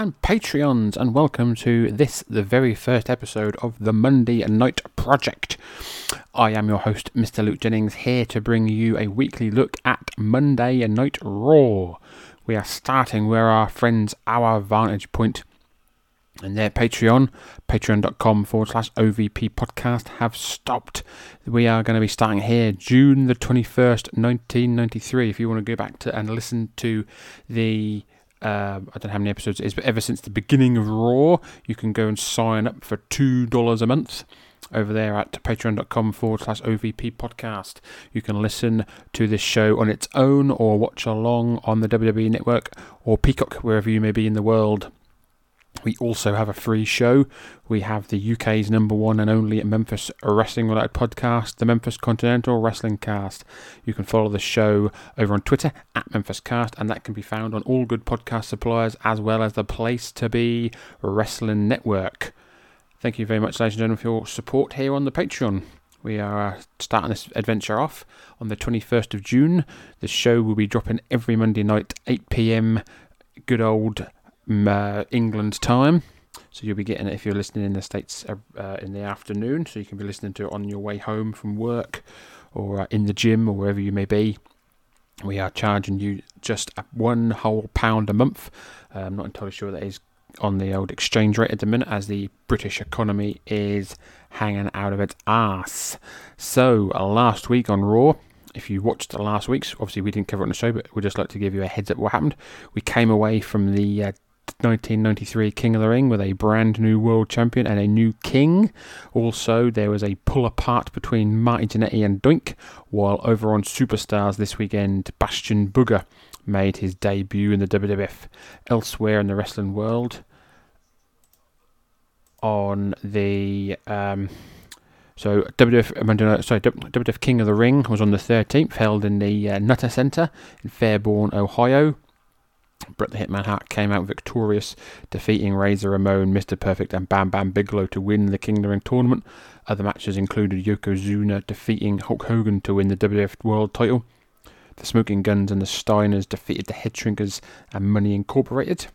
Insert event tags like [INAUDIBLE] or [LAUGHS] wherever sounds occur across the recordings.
And Patreons, and welcome to this, the very first episode of the Monday Night Project. I am your host, Mr. Luke Jennings, here to bring you a weekly look at Monday Night Raw. We are starting where our friends, our Vantage Point, and their Patreon, patreon.com forward slash OVP podcast, have stopped. We are going to be starting here June the 21st, 1993. If you want to go back to and listen to the uh, I don't know how many episodes it is, but ever since the beginning of Raw, you can go and sign up for $2 a month over there at patreon.com forward slash OVP podcast. You can listen to this show on its own or watch along on the WWE Network or Peacock, wherever you may be in the world. We also have a free show. We have the UK's number one and only Memphis Wrestling Related podcast, the Memphis Continental Wrestling Cast. You can follow the show over on Twitter at Memphis Cast, and that can be found on all good podcast suppliers as well as the place to be Wrestling Network. Thank you very much, ladies and gentlemen, for your support here on the Patreon. We are uh, starting this adventure off on the 21st of June. The show will be dropping every Monday night, 8 pm, good old uh, England time. So you'll be getting it if you're listening in the States uh, uh, in the afternoon. So you can be listening to it on your way home from work or uh, in the gym or wherever you may be. We are charging you just one whole pound a month. Uh, I'm not entirely sure that is on the old exchange rate at the minute as the British economy is hanging out of its ass. So, uh, last week on Raw, if you watched last week's, obviously we didn't cover it on the show, but we'd just like to give you a heads up what happened. We came away from the uh, 1993 King of the Ring with a brand new world champion and a new king. Also, there was a pull apart between Marty Jannetty and Doink, while over on Superstars this weekend, Bastion Booger made his debut in the WWF. Elsewhere in the wrestling world, on the um, so WWF, sorry, WWF King of the Ring was on the 13th, held in the uh, Nutter Center in Fairborn, Ohio. Bret the Hitman Hart came out victorious, defeating Razor Ramon, Mr. Perfect, and Bam Bam Bigelow to win the King of the Ring tournament. Other matches included Yokozuna defeating Hulk Hogan to win the WWF World title. The Smoking Guns and the Steiners defeated the Head Shrinkers and Money Incorporated.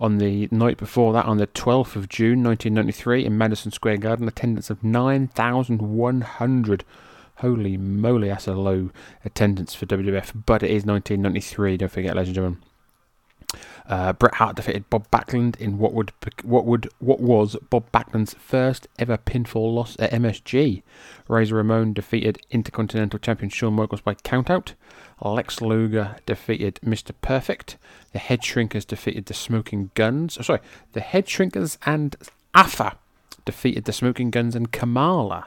On the night before that, on the 12th of June 1993, in Madison Square Garden, attendance of 9,100. Holy moly, that's a low attendance for WWF, but it is 1993, don't forget, ladies and gentlemen. Uh, Bret Hart defeated Bob Backlund in what would what would what was Bob Backlund's first ever pinfall loss at MSG. Razor Ramon defeated Intercontinental Champion Shawn Michaels by countout. Lex Luger defeated Mr. Perfect. The Head Shrinkers defeated the Smoking Guns. Oh, sorry, the Head Shrinkers and Afa defeated the Smoking Guns and Kamala.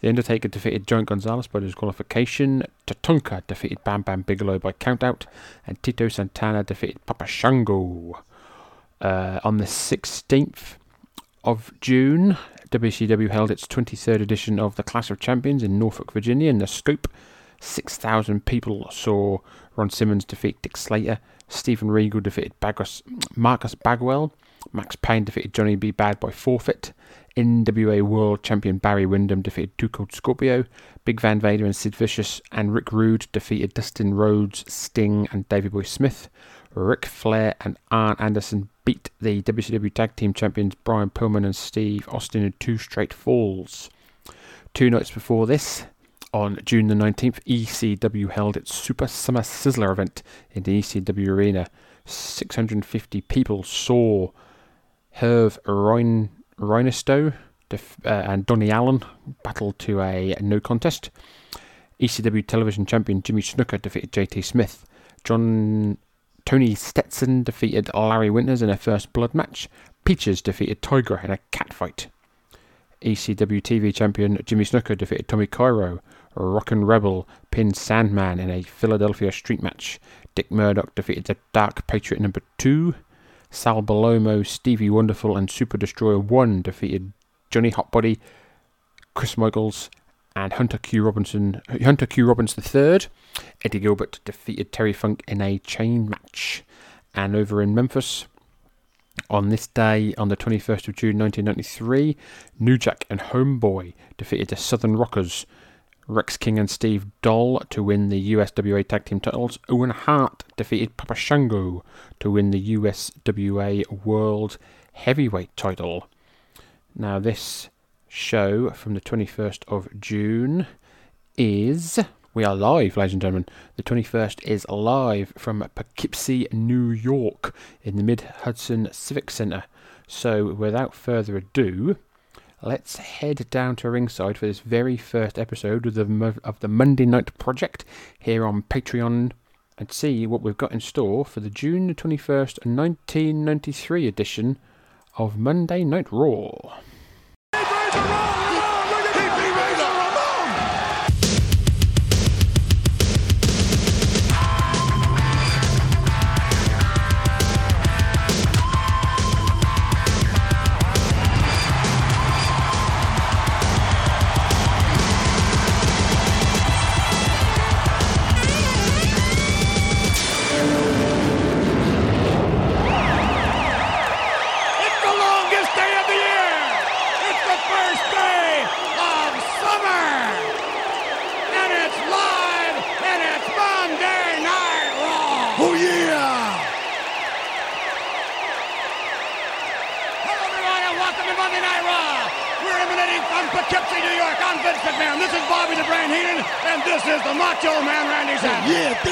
The Undertaker defeated Giant Gonzalez by disqualification. Tatanka defeated Bam Bam Bigelow by countout. And Tito Santana defeated Papa Shango. Uh, on the 16th of June, WCW held its 23rd edition of the Clash of Champions in Norfolk, Virginia, in the Scope. 6,000 people saw Ron Simmons defeat Dick Slater. Steven Regal defeated Marcus Bagwell. Max Payne defeated Johnny B. Bad by forfeit. NWA World Champion Barry Windham defeated Two Cold Scorpio. Big Van Vader and Sid Vicious and Rick Rude defeated Dustin Rhodes, Sting, and Davey Boy Smith. Ric Flair and Arn Anderson beat the WCW Tag Team Champions Brian Pillman and Steve Austin in two straight falls. Two nights before this, on June the 19th, ECW held its Super Summer Sizzler event in the ECW Arena. 650 people saw Herv Rein def- uh, and Donnie Allen battled to a no contest. ECW television champion Jimmy Snuka defeated JT Smith. John Tony Stetson defeated Larry Winters in a first blood match. Peaches defeated Tiger in a cat fight. ECW TV champion Jimmy Snuka defeated Tommy Cairo. Rockin' Rebel pinned Sandman in a Philadelphia street match. Dick Murdoch defeated the Dark Patriot number 2. Sal Bellomo, Stevie Wonderful, and Super Destroyer 1 defeated Johnny Hotbody, Chris Michaels, and Hunter Q. Robinson, Hunter Q. Robbins III. Eddie Gilbert defeated Terry Funk in a chain match. And over in Memphis, on this day, on the 21st of June 1993, New Jack and Homeboy defeated the Southern Rockers. Rex King and Steve Doll to win the USWA Tag Team titles. Owen Hart defeated Papa Shango to win the USWA World Heavyweight title. Now, this show from the 21st of June is. We are live, ladies and gentlemen. The 21st is live from Poughkeepsie, New York, in the Mid Hudson Civic Center. So, without further ado, let's head down to ringside for this very first episode of the, of the Monday Night Project here on Patreon and see what we've got in store for the June 21st, 1993 edition of Monday Night Raw.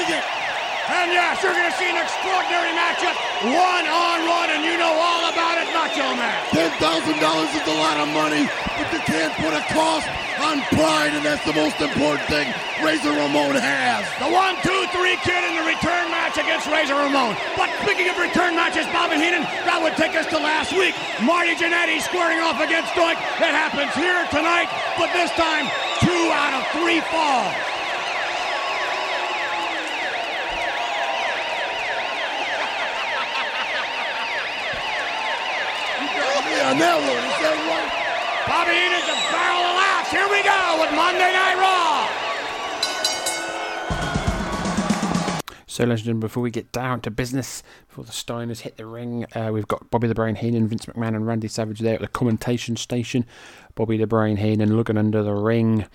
The most important thing Razor Ramon has. The one, two, three kid in the return match against Razor Ramon. But speaking of return matches, Bobby Heenan, that would take us to last week. Marty Jannetty squaring off against Doink. It happens here tonight, but this time, two out of three falls. That one. Is that right? Bobby Heenan's a barrel of laughs. Here we go with Monday Night Raw. So, ladies and gentlemen, before we get down to business, before the Steiners hit the ring, uh, we've got Bobby the Brain Heenan, Vince McMahon, and Randy Savage there at the commentation station. Bobby the Brain Heenan looking under the ring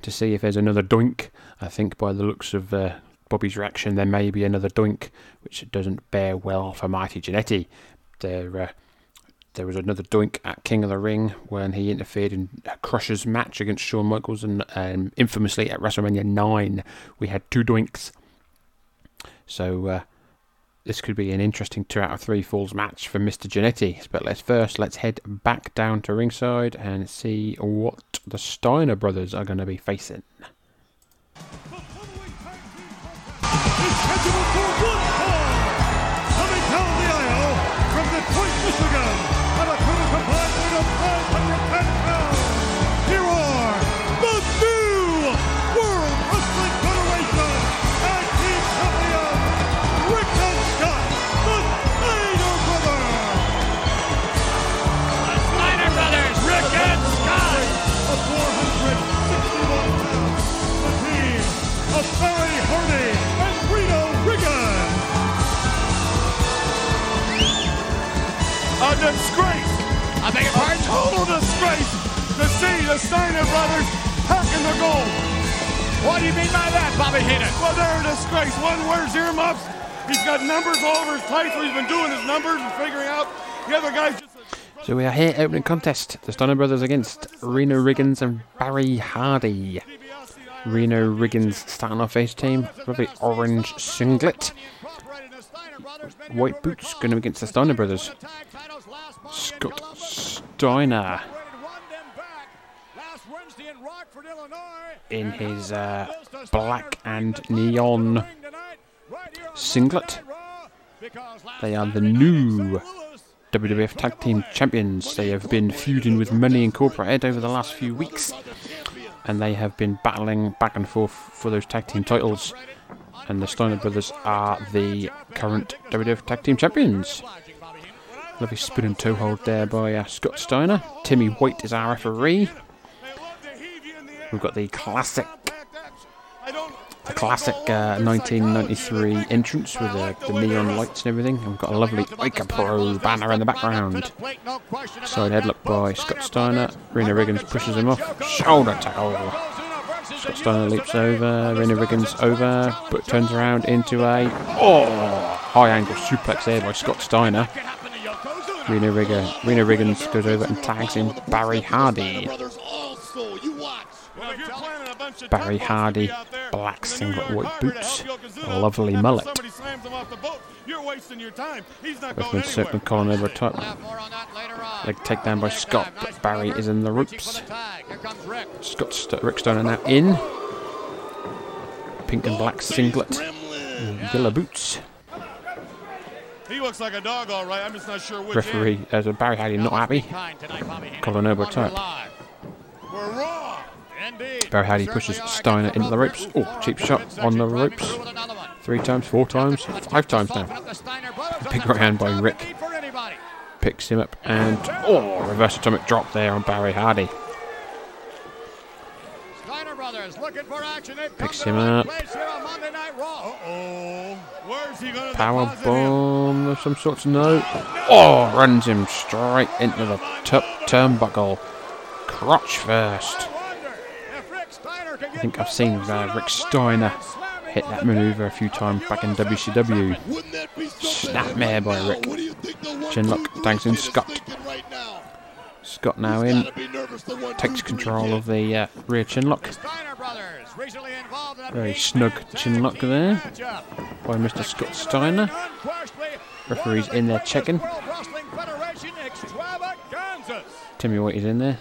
to see if there's another doink. I think by the looks of uh, Bobby's reaction, there may be another doink, which doesn't bear well for Marty Jannetty. They're. Uh, there was another doink at King of the Ring when he interfered in Crusher's match against Shawn Michaels, and um, infamously at WrestleMania 9, we had two doinks. So uh, this could be an interesting two out of three falls match for Mr. Jannetty. But let's first let's head back down to ringside and see what the Steiner brothers are going to be facing. The Steiner brothers packing the gold. What do you mean by that, Bobby Heenan? Well, they're a disgrace. One wears earmuffs. He's got numbers all over his tights, so he's been doing his numbers and figuring out. The other guy's just. So we are here opening contest. The Steiner brothers against Reno Riggins and Barry Hardy. Reno Riggins starting off his team, lovely orange singlet. White boots going against the Steiner brothers. Scott Steiner in his uh, black and neon singlet. They are the new WWF Tag Team Champions. They have been feuding with Money Incorporated over the last few weeks, and they have been battling back and forth for those tag team titles. And the Steiner brothers are the current WWF Tag Team Champions. Lovely spin and toe hold there by uh, Scott Steiner. Timmy White is our referee. We've got the classic, the classic uh, 1993 entrance with the, the, neon lights and everything. And we've got a lovely Icopro banner in the background. Side headlock by Scott Steiner. Reno Riggins pushes him off. Shoulder tackle. Scott Steiner leaps over, Reno Riggins over, but turns around into a oh high angle suplex there by Scott Steiner. Rena, Rigger, Reno Riggins goes over and tags in Barry Hardy. Barry Hardy, black singlet, white boots, lovely mullet. With circling collar over top. Leg takedown by Scott, but Barry is in the ropes. Scott St- Rick Steiner now in. Pink and black singlet, yellow boots. He looks like a dog, all right. I'm just not sure which. Referee, as a uh, Barry Hardy, not happy. Collar over top. We're raw. Barry Hardy pushes Steiner into the ropes. Oh, cheap shot on the ropes. Three times, four times, five times now. Big right hand by Rick. Picks him up and oh, reverse atomic drop there on Barry Hardy. Picks him up. Uh-oh. Where's he gonna Power bomb of some sorts. No. Oh, runs him straight into the top turnbuckle. Crotch first. I think I've seen uh, Rick Steiner hit that maneuver a few times back in WCW. Snapmare by Rick. Chinlock, tags in Scott. Scott now in. Takes control of the uh, rear chinlock. Very snug chinlock there by Mr. Scott Steiner. Referee's in there checking. Timmy White is in there.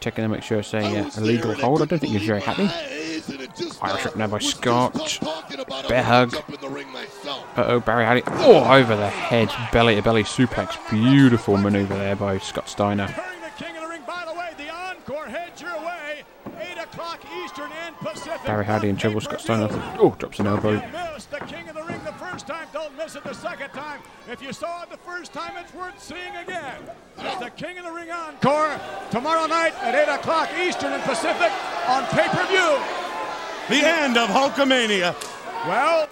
Checking to make sure it's a uh, illegal hold. I don't think he's very happy. Isn't it just Irish now? whip now by Scott. stop talking about Bear hug. Up in the ring myself. Uh oh, Barry Hardy. Oh, over the head. Belly to belly suplex. Beautiful maneuver there by Scott Steiner. During the King of the Ring, by the way, the encore heads your way. 8 o'clock Eastern and Pacific. Barry Hardy in trouble. Scott Steiner. Oh, drops an elbow. You missed the King of the Ring the first time, miss it the second time. If you saw it the first time, it's worth seeing again. It's the King of the Ring encore tomorrow night at 8 o'clock Eastern and Pacific on pay-per-view. The end of Hulkamania. Well,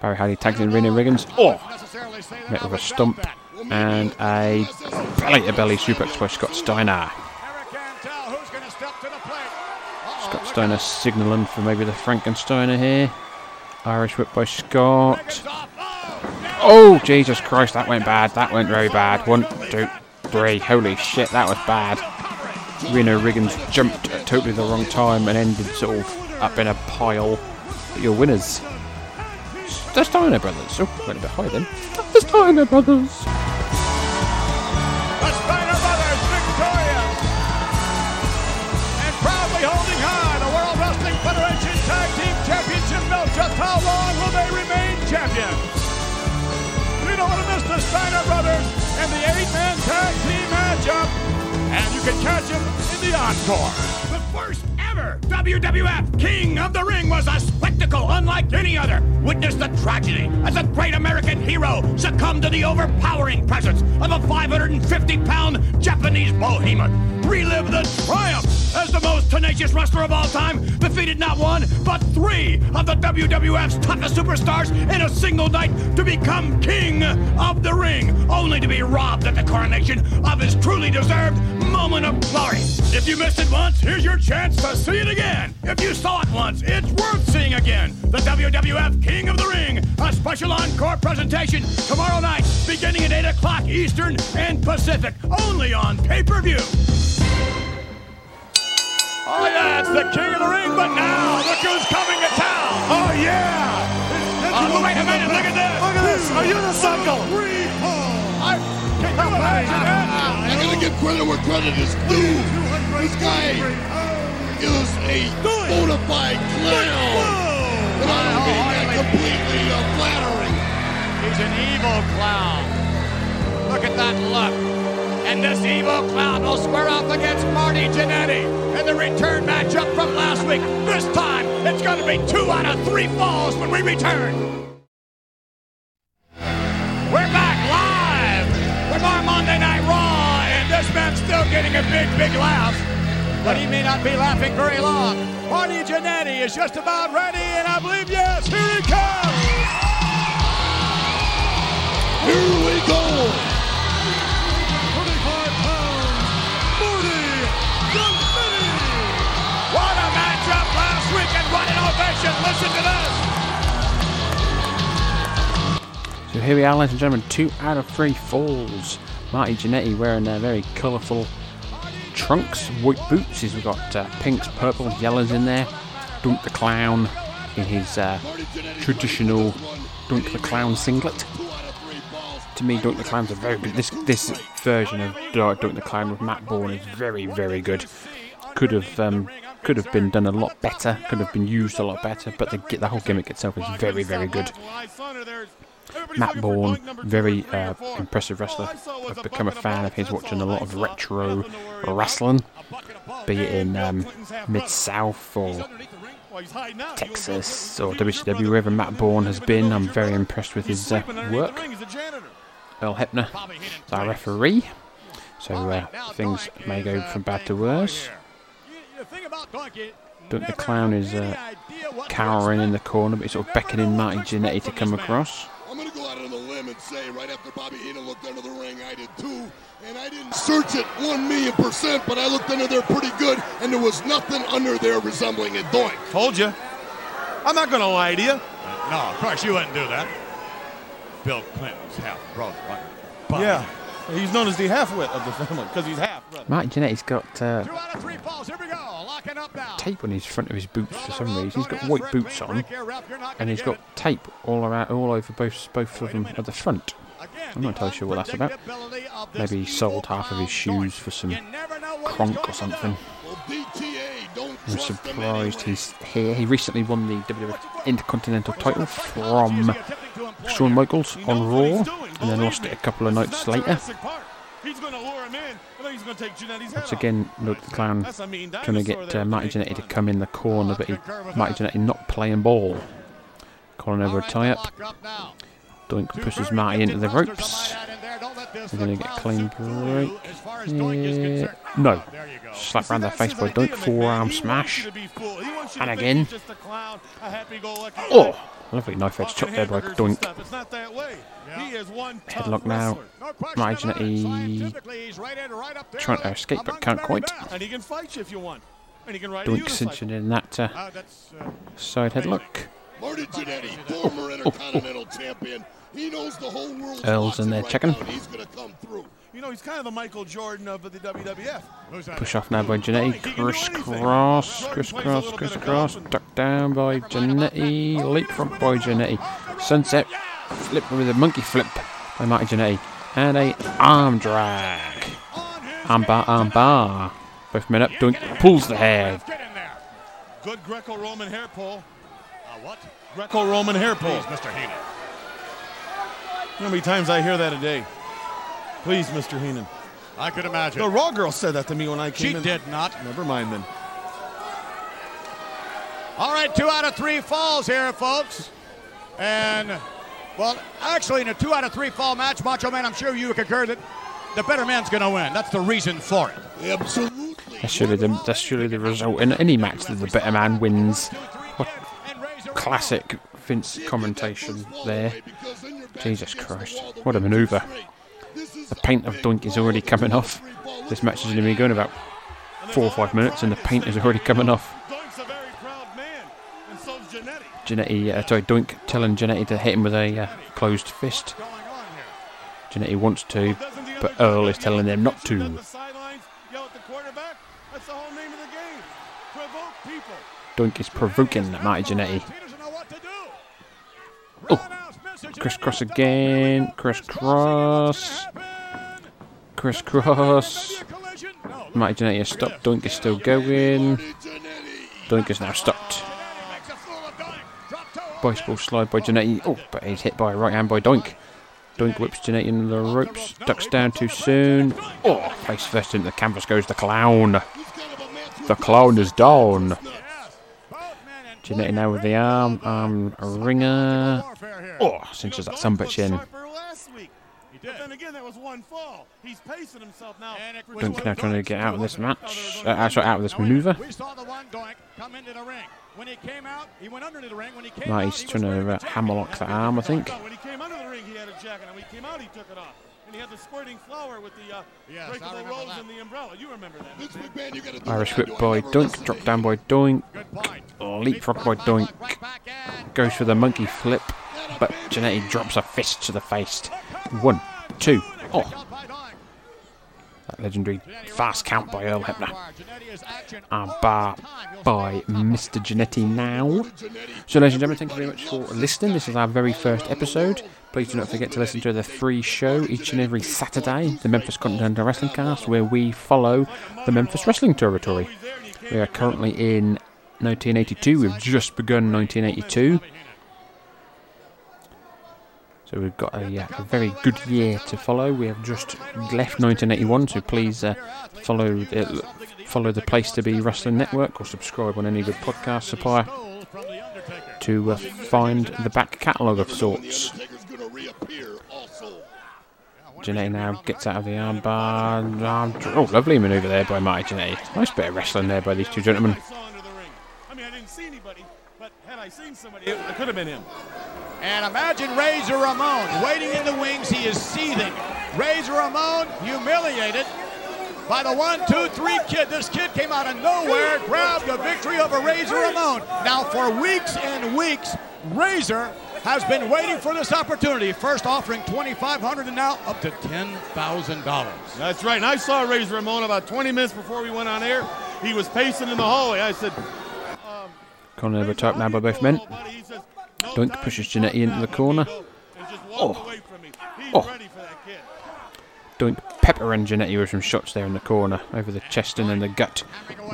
Barry Hardy tags in Reno Riggins. Oh, necessarily say met with a stump and a belly to belly suplex by Scott Steiner. Eric Cantel, who's going to step to the plate? Uh-oh, Scott Steiner signaling for maybe the Frankensteiner here. Irish whip by Scott. Oh, Oh, Jesus Christ, that went bad. That went very bad. One, two, three. Holy shit, that was bad. Reno Riggins jumped at totally the wrong time and ended sort of up in a pile. But your winners. The Steiner brothers. Oh, went a bit high then. The Steiner brothers. The Steiner Brothers victorious and proudly holding high the World Wrestling Federation Tag Team Championship belt. Just how long will they remain champions? Don't want to miss the Steiner Brothers and the eight-man tag team matchup, and you can catch them in the encore. The first ever WWF King of the Ring was a spectacle unlike any other. Witness the tragedy as a great American hero succumbed to the overpowering presence of a 550-pound Japanese bohemoth. Relive the triumph as the most tenacious wrestler of all time, defeated not one, but three of the WWF's toughest superstars in a single night to become King of the Ring, only to be robbed at the coronation of his truly deserved moment of glory. If you missed it once, here's your chance to see it again. If you saw it once, it's worth seeing again. The WWF King of the Ring, a special encore presentation tomorrow night, beginning at 8 o'clock Eastern and Pacific, only on pay-per-view. Yeah, it's the King of the Ring, but now look who's coming to town. Oh, yeah. Oh, wait a minute, look at this. Look at this. A unicycle. Three. I, can you imagine that? I gotta give credit where credit is due. This guy is a bona fide clown. And I don't mean that completely uh, flattering. He's an evil clown. Look at that look. And this evil clown will square off against Marty Jannetty in the return matchup from last week. This time, it's going to be two out of three falls when we return. We're back live from our Monday Night Raw, and this man's still getting a big, big laugh. But he may not be laughing very long. Marty Jannetty is just about ready, and I believe, yes, here he comes. Here we go. Listen to this. So here we are, ladies and gentlemen. Two out of three falls. Marty Jannetty wearing their very colourful trunks, white boots. He's got uh, pinks, purples, yellows in there. Doink the Clown in his uh, traditional Doink the Clown singlet. To me, Doink the Clown's a very good. This this version of Doink the Clown with Matt Borne is very very good. Could have um, could have been done a lot better. Could have been used a lot better. But the the whole gimmick itself is very very good. Matt Borne, very uh, impressive wrestler. I've become a fan of his watching a lot of retro wrestling, be it in um, Mid South or Texas or WCW, wherever Matt Borne has been. I'm very impressed with his uh, work. Earl Hebner is our referee, so uh, things may go from bad to worse. Doink the Clown is uh, cowering in the corner, but he's sort of beckoning Marty Jannetty to come across. I'm going to go out on a limb and say right after Bobby Heenan looked under the ring, I did too. And I didn't search it one million percent, but I looked under there pretty good, and there was nothing under there resembling a doink. Told you. I'm not going to lie to you. No, of course you wouldn't do that. Bill Clinton's half brother, right? But Yeah. He's known as the half-wit of the family because he's half. brother. Marty Jannetty's got uh, Two out of three falls. Here we go. Locking up now. tape on his front of his boots for some reason. He's got white boots on, and he's got tape all around, all over both both of them at the front. I'm not entirely sure what that's about. Maybe he sold half of his shoes for some cronk or something. Well, DTA don't I'm surprised he's here. He recently won the WWF Intercontinental title from Shawn Michaels on Raw, and then lost it a couple of nights later. He's going to lure him in, and then he's going to take Jannetty's head Once again, look, the clown That's a mean trying to get uh, Marty Jimmy. Jannetty to come in the corner, but he, Marty Jannetty not playing ball. Calling over a tie up. Doink pushes Marty into the ropes. We're going to get a clean break. Yeah. No. Slap round the face by Doink. Forearm smash. And again. Oh! Lovely knife edge chop there by Doink. It's not that way. He is one tough Headlock now. Jannetty trying to escape but can't quite. And he can fight you if you want. And he can ride a Doink cinching in that uh, Ah, uh, side headlock. Marty Jannetty, former Intercontinental Champion. He knows the whole world's Earl's in there right checking. and He's going to come through. you know, he's kind of the Michael Jordan of the WWF. Push off now by Jannetty. Crisscross, crisscross, crisscross. Duck down by Jannetty. Leapfrog by Jannetty. Sunset. Flip with a monkey flip by Marty Jannetty. And a arm drag. Arm bar, arm bar. Both men up. Doink pulls the hair. Get in there. Good Greco-Roman hair pull. What? Greco-Roman hair pull. Please, Mr. Heenan. How many times I hear that a day? Please, Mr. Heenan. I could imagine. The Raw girl said that to me when I came she in. did not. Never mind then. All right, two out of three falls here, folks. And, well, actually, in a two out of three fall match, Macho Man, I'm sure you concur that the better man's going to win. That's the reason for it. Absolutely. That's surely the, that's surely the result in any match that the better man wins. What classic Vince commentation there. Jesus Christ. What a manoeuvre. The paint of Doink is already coming off. This match is going to be going about four or five minutes, and the paint is already coming off. Jannetty, uh, sorry, Doink telling Jannetty to hit him with a uh, closed fist. Jannetty wants to, but Earl is telling them not to. Doink is provoking Marty Jannetty. He doesn't know what to do. Oh, crisscross again, crisscross, crisscross. Marty Jannetty has stopped. Doink is still going. Doink is now stopped. Baseball slide by Jannetty. Oh, but he's hit by a right hand by Doink. Doink whips Jannetty into the ropes. Ducks down too soon. Oh, face first into the canvas goes the clown. The clown is down. Jannetty now with the arm. Arm wringer. Oh, cinches that some bitch in. Sharper last week. But then again, that was one fall. He's pacing himself now. Doink now trying to get out of this match. Uh, sorry, out of this maneuver. We saw the one Doink come into the ring. When he came out, he went under the ring. When he came Right, out, he's he trying to, wearing uh, hammerlock the arm, I think. When he came under the ring, he had a jacket. And when he came out, he took it off. And he had the squirting flower with the uh, Yes, breakable rose that. and the umbrella. You remember that. Vince McMahon, you gotta do Irish what I whip do. I by Doink. Drop down you. by Doink. Good point. Leapfrog by Doink. Right back in. Goes for the monkey flip. but Jannetty drops a fist to the face. One, two, oh. That legendary fast count by Earl Hebner. A bar by Mr. Jannetty now. So, ladies and gentlemen, thank you very much for listening. This is our very first episode. Please do not forget to listen to the free show each and every Saturday, the Memphis Continental Wrestling Cast, where we follow the Memphis Wrestling Territory. We are currently in 1982. We've just begun 1982. So we've got a, uh, a very good year to follow. We have just left 1981, so please uh, follow the, follow the Place to Be Wrestling Network or subscribe on any good podcast supplier to uh, find the back catalogue of sorts. Janae now gets out of the armbar. Arm, oh, lovely manoeuvre there by Marty Janae. Nice bit of wrestling there by these two gentlemen. I saw into the ring. I mean, I didn't see anybody, but had I seen somebody, it, it could have been him. And imagine Razor Ramon waiting in the wings. He is seething. Razor Ramon humiliated by the one, two, three kid. This kid came out of nowhere, grabbed a victory over Razor Ramon. Now, for weeks and weeks, Razor has been waiting for this opportunity. First offering 2,500 and now up to $10,000. That's right. And I saw Razor Ramon about 20 minutes before we went on air. He was pacing in the hallway. I said, Corner over top now by both men. "Oh, buddy," he says, "No Doink pushes to into the corner. And just walked Oh. away from me. He's Oh. ready for that kid. Doink Pepper and Jannetty with some shots there in the corner, over the chest and then the gut.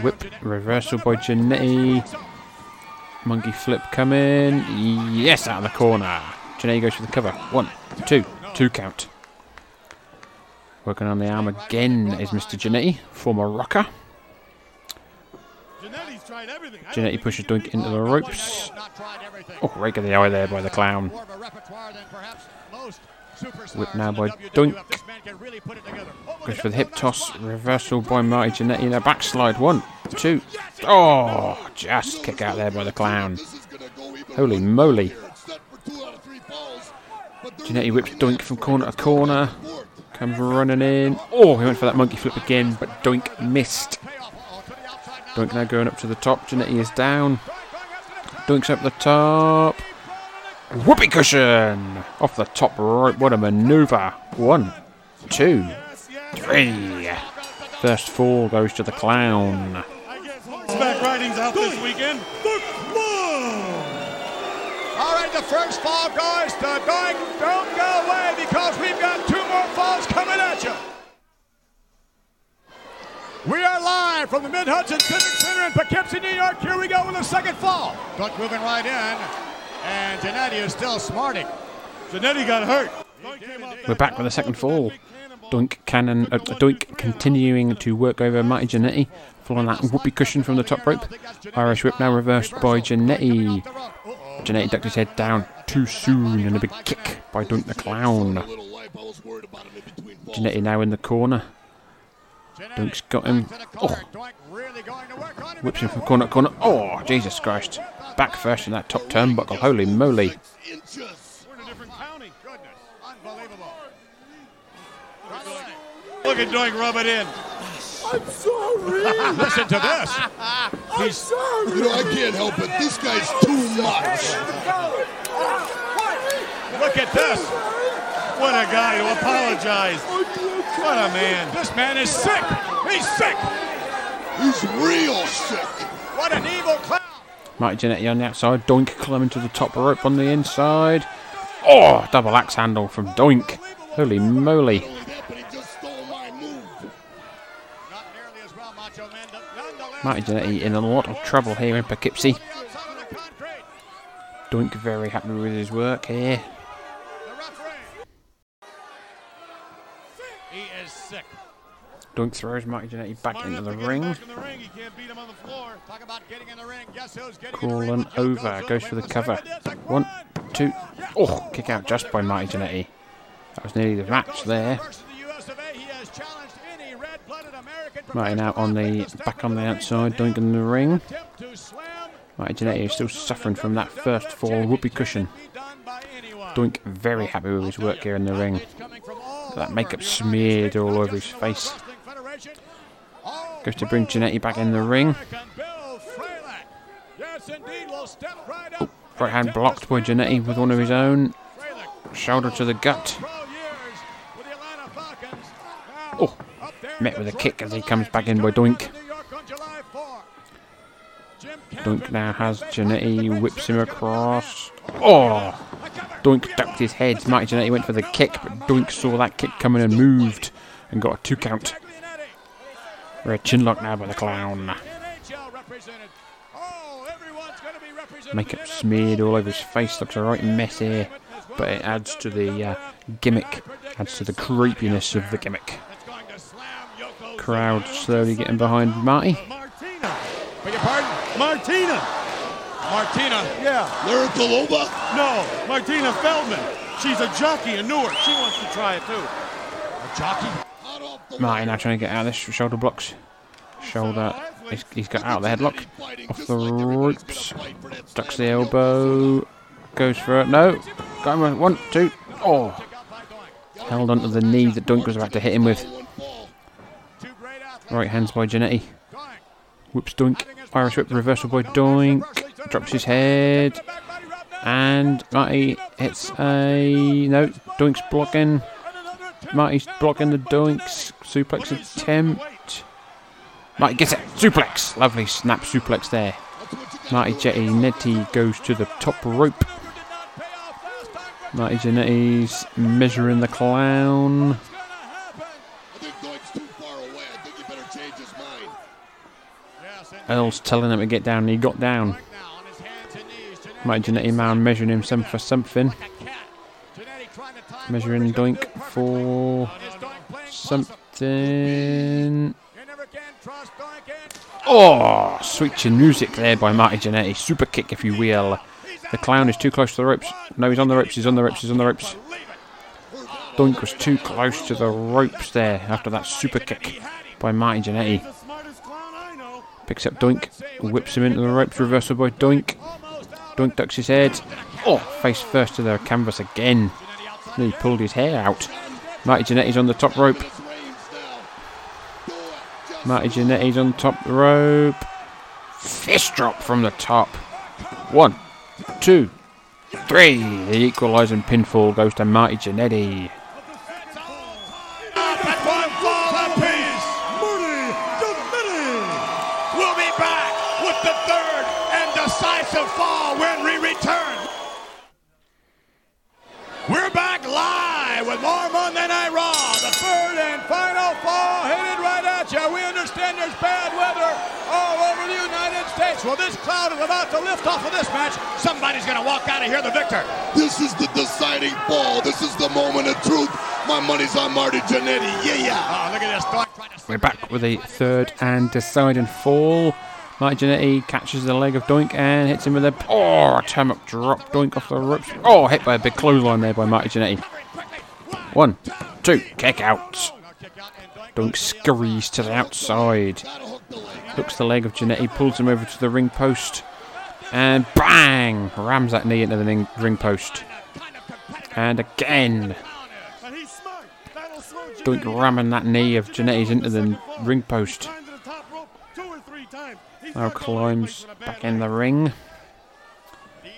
Whip reversal by Jannetty. Monkey flip coming. Yes, out of the corner. Jannetty goes for the cover. One, two, two count. Working on the arm again is Mr. Jannetty, former rocker. Jannetty pushes he Doink into the ropes. Oh, of the eye there by the clown. Whip now by. Doink. Man can really put it together. Oh, Goes for the hip toss. Reversal by Marty Jannetty in a backslide. One, two. Oh, just kick out there by the clown. This is gonna go even Holy moly. here. It's for two out of three falls, but there's Jannetty a whips Doink from corner to corner. Comes running in. Oh, he went for that monkey flip again, but Doink missed. Doink now going up to the top. Jannetty is down. Doink's up the top. Whoopee cushion off the top right. What a maneuver. One, two, three. First fall goes to the clown. I guess horseback riding's out this weekend. All right, the first fall goes to Doink. Don't go away because we've got two more falls coming at you. We are live from the Mid Hudson Civic Center in Poughkeepsie, New York. Here we go with the second fall. Doink moving right in, and Jannetty is still smarting. Jannetty got hurt. Doink came out We're back with the second fall. Doink cannon, uh, Doink continuing to work over Marty Jannetty, following that whoopee cushion from the top rope. Irish whip now reversed by Jannetty. Jannetty ducked his head down too soon, and a big kick by Doink the clown. A little life, I was worried about him in between falls. Jannetty now in the corner. Doink's got him. Oh, whips him from corner to corner. Oh, Jesus Christ. Back first in that top turnbuckle. Holy moly. Inches. We're in a different county. Goodness, unbelievable. Look at Doink rub it in. I'm sorry. [LAUGHS] Listen to this. I'm He's You know, I can't help it. This guy's too much. look at this. What a guy to apologize. What a man. This man is sick. He's sick. He's real sick. What an evil clown. Marty Jannetty on the outside. Doink climbing to the top rope on the inside. Oh, double axe handle from Doink. Holy moly. Marty Jannetty in a lot of trouble here in Poughkeepsie. Doink very happy with his work here. The referee. He is sick. Doink throws Marty Jannetty back into the to get him ring. back in the ring. He can't beat him on the floor. Talk about getting in the ring. Guess who's getting in the? Crawling over. Goes for the cover. second. It's like One, two. Oh, kick out just by Marty Jannetty. That was nearly the match there. Versus the US of A. He has challenged any red-blooded American Marty now on the back on the outside. Doink in the ring. Marty Jannetty is still suffering from that first fall whoopee cushion. Doink very oh, happy with his work here in the ring. That makeup smeared all over his face. Goes to bring Jannetty back in the ring. Yes, indeed, will step right oh, hand blocked by Jannetty with one of his own. Shoulder to the gut. Oh, met with a kick as he comes back in by Doink. Doink now has Jannetty, whips him across. Oh! Doink ducked his head. Marty Jannetty went for the kick, but Doink saw that kick coming and moved and got a two count. Red chinlock now by the clown. Makeup smeared all over his face. Looks a right mess here, but it adds to the uh, gimmick, adds to the creepiness of the gimmick. Crowd slowly getting behind Marty. Martina. Beg your pardon? Martina. Martina. Yeah. Lyrical Loba? No, Martina Feldman. She's a jockey in Newark. She wants to try it too. A jockey. Marty now trying to get out of this shoulder blocks. Shoulder. He's, he's got out of the headlock. Off the ropes. Ducks the elbow. Goes for it. No. Got him. One, two. Oh. Held onto the knee that Doink was about to hit him with. Right hands by Jannetty. Whoops Doink. Irish whip reversal by Doink. Drops his head. And Marty hits a. No. Doink's blocking. Marty's blocking the Doink's suplex attempt. Marty gets it. Suplex. Lovely snap suplex there. Marty Jetty Netty goes to the top rope. Marty Jannetty's measuring the clown. Earl's telling him to get down, and he got down. Marty Jannetty now measuring him some for something. Measuring Doink for something. Oh, sweet chin music there by Marty Jannetty. Super kick, if you will. The clown is too close to the ropes. No, he's on the ropes. He's on the ropes. He's on the ropes. Doink was too close to the ropes there after that super kick by Marty Jannetty. Picks up Doink, whips him into the ropes, reversal by Doink. Doink ducks his head. Oh, face first to the canvas again. He pulled his hair out. Marty Jannetty's on the top rope. Marty Jannetty's on top rope. Fist drop from the top. One, two, three. The equalising pinfall goes to Marty Jannetty. The United States. Well, this cloud is about to lift off of this match. Somebody's going to walk out of here the victor. This is the deciding fall. This is the moment of truth. My money's on Marty Jannetty. Yeah, yeah. Oh, look at this. Doink trying to We're back with a third and deciding fall. Marty Jannetty catches the leg of Doink and hits him with a oh, time up drop. Doink off the ropes. Oh, hit by a big clothesline there by Marty Jannetty. One, two, kick out. Doink scurries to the outside. Hooks the leg of Jannetty, pulls him over to the ring post, and bang! Rams that knee into the ring, post. And again, Doink ramming that knee of Jannetty's into the ring post. Now climbs back in the ring.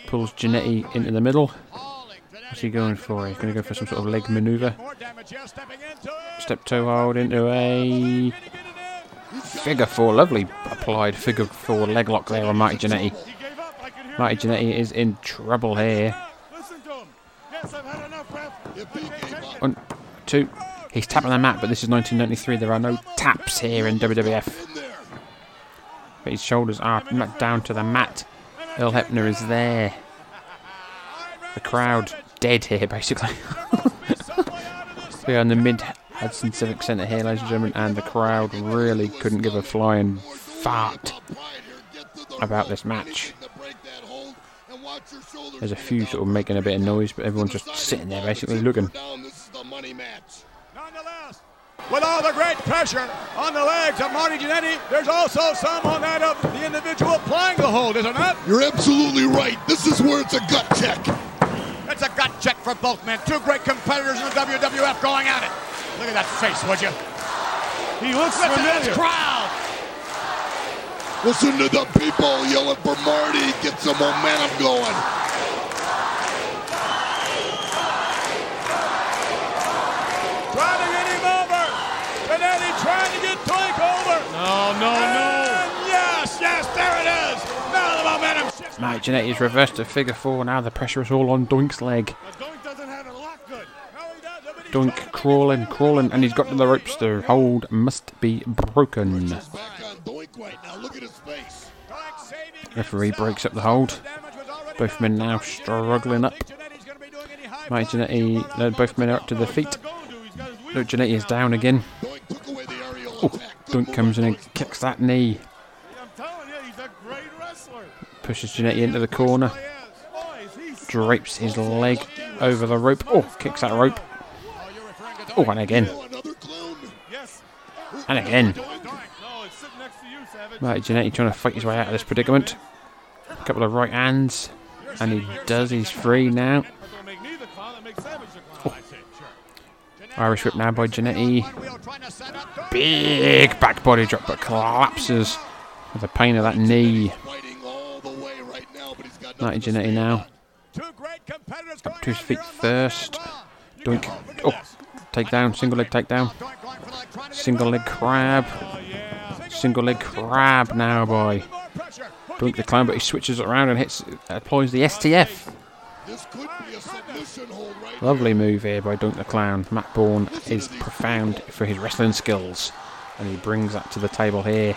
Pulls Jannetty into the middle. What's he going for? He's going to go for some sort of leg maneuver. Step toe hold into a figure four. Lovely applied figure four leg lock there on Marty Jannetty. He gave up. I can hear Marty him. Jannetty is in trouble here. Listen to him. Yes, I've had enough, ref. If he gave up, One, two. He's tapping the mat, but this is 1993. There are no taps here in WWF. But his shoulders are ma- down to the mat. Earl Hebner is there. The crowd dead here, basically. [LAUGHS] we are in the mid Hudson Civic Centre here, ladies and gentlemen, and the crowd really couldn't give a flying fart Right here, get to the about this match. To break that hold and watch your shoulders There's a few sort of making a bit of noise, but everyone's just sitting there basically looking. Down, this is the money match. Nonetheless, with all the great pressure on the legs of Marty Jannetty, there's also some on that of the individual applying the hold, is it not? You're absolutely right. This is where it's a gut check. It's a gut check for both men. Two great competitors in the WWF going at it. Look at that face, would you? He looks Listen familiar. To this crowd. Listen to the people yelling for Marty. Get some momentum going. Trying to get him over. Benetti trying to get Blake over. No, no, and no. Yes, yes, there it is. Now the momentum shifts. Mike Jannetty is reversed to figure four. Now the pressure is all on Doink's leg. Doink crawling, crawling, and he's got to the ropes. The hold must be broken. Referee breaks up the hold. Both men now struggling up. Marty Jannetty, no, both men are up to their feet. Look, Jannetty is down again. Oh. Doink comes in and kicks that knee. Pushes Jannetty into the corner. Drapes his leg over the rope. Oh, kicks that rope. Oh, and again. Oh. And again. Right, Jannetty trying to fight his way out of this predicament. A couple of right hands. And he does. He's free now. Sure. Irish whip now by Jannetty. Big back body drop, but collapses with the pain of that knee. To Jannetty now. Up to his feet first. Doink. Oh, takedown. Single leg takedown. Single leg crab. Single leg crab now boy. Doink the clown, but he switches it around and hits, applies the STF. it. This could be a submission hold right Lovely move here by Doink the Clown. Matt Borne is profound for his wrestling skills, and he brings that to the table here.